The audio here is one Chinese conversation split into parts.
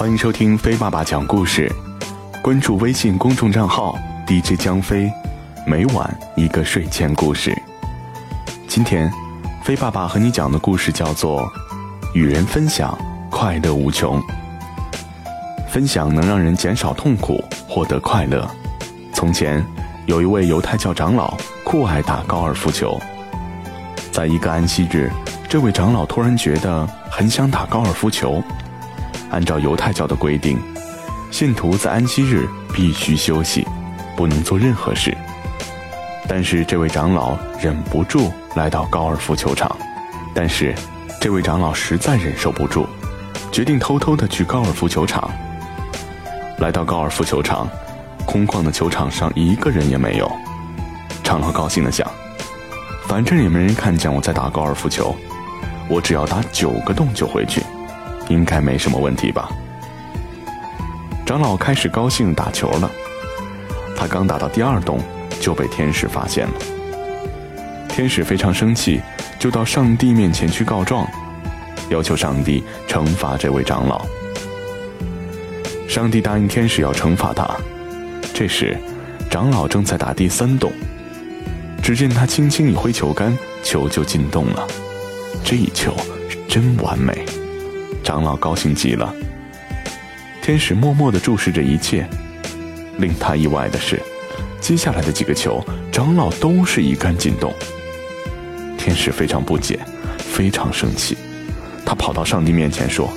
欢迎收听飞爸爸讲故事，关注微信公众账号 DJ 江飞，每晚一个睡前故事。今天，飞爸爸和你讲的故事叫做《与人分享，快乐无穷》。分享能让人减少痛苦，获得快乐。从前，有一位犹太教长老酷爱打高尔夫球，在一个安息日，这位长老突然觉得很想打高尔夫球。按照犹太教的规定，信徒在安息日必须休息，不能做任何事。但是这位长老忍不住来到高尔夫球场，但是这位长老实在忍受不住，决定偷偷的去高尔夫球场。来到高尔夫球场，空旷的球场上一个人也没有。长老高兴的想：反正也没人看见我在打高尔夫球，我只要打九个洞就回去。应该没什么问题吧？长老开始高兴打球了。他刚打到第二洞，就被天使发现了。天使非常生气，就到上帝面前去告状，要求上帝惩罚这位长老。上帝答应天使要惩罚他。这时，长老正在打第三洞，只见他轻轻一挥球杆，球就进洞了。这一球真完美。长老高兴极了。天使默默地注视着一切，令他意外的是，接下来的几个球，长老都是一杆进洞。天使非常不解，非常生气，他跑到上帝面前说：“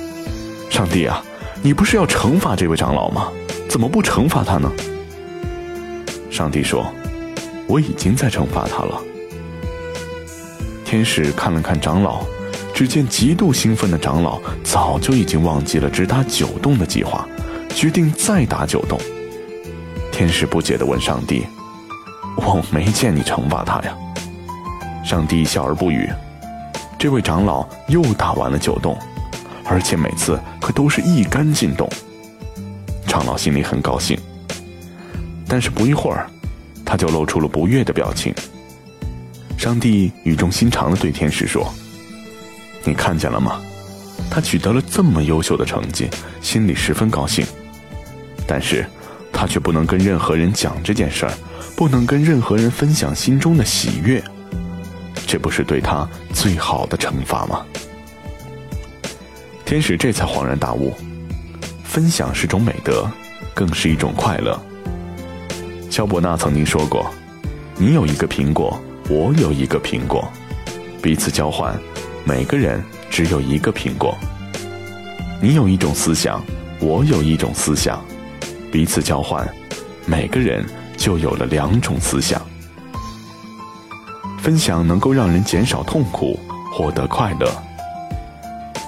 上帝啊，你不是要惩罚这位长老吗？怎么不惩罚他呢？”上帝说：“我已经在惩罚他了。”天使看了看长老。只见极度兴奋的长老早就已经忘记了只打九洞的计划，决定再打九洞。天使不解地问上帝：“我没见你惩罚他呀？”上帝笑而不语。这位长老又打完了九洞，而且每次可都是一杆进洞。长老心里很高兴，但是不一会儿，他就露出了不悦的表情。上帝语重心长地对天使说。你看见了吗？他取得了这么优秀的成绩，心里十分高兴。但是，他却不能跟任何人讲这件事儿，不能跟任何人分享心中的喜悦。这不是对他最好的惩罚吗？天使这才恍然大悟：分享是种美德，更是一种快乐。肖伯纳曾经说过：“你有一个苹果，我有一个苹果，彼此交换。”每个人只有一个苹果。你有一种思想，我有一种思想，彼此交换，每个人就有了两种思想。分享能够让人减少痛苦，获得快乐。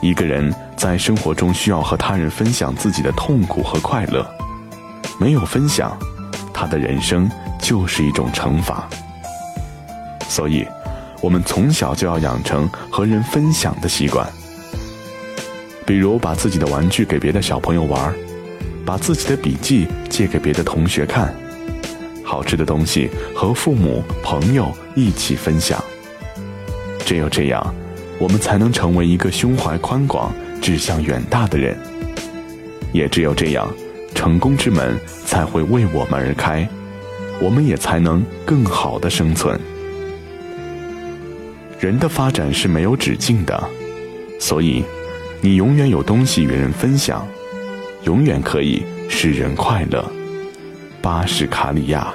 一个人在生活中需要和他人分享自己的痛苦和快乐，没有分享，他的人生就是一种惩罚。所以。我们从小就要养成和人分享的习惯，比如把自己的玩具给别的小朋友玩，把自己的笔记借给别的同学看，好吃的东西和父母、朋友一起分享。只有这样，我们才能成为一个胸怀宽广、志向远大的人。也只有这样，成功之门才会为我们而开，我们也才能更好的生存。人的发展是没有止境的，所以，你永远有东西与人分享，永远可以使人快乐。巴士卡里亚。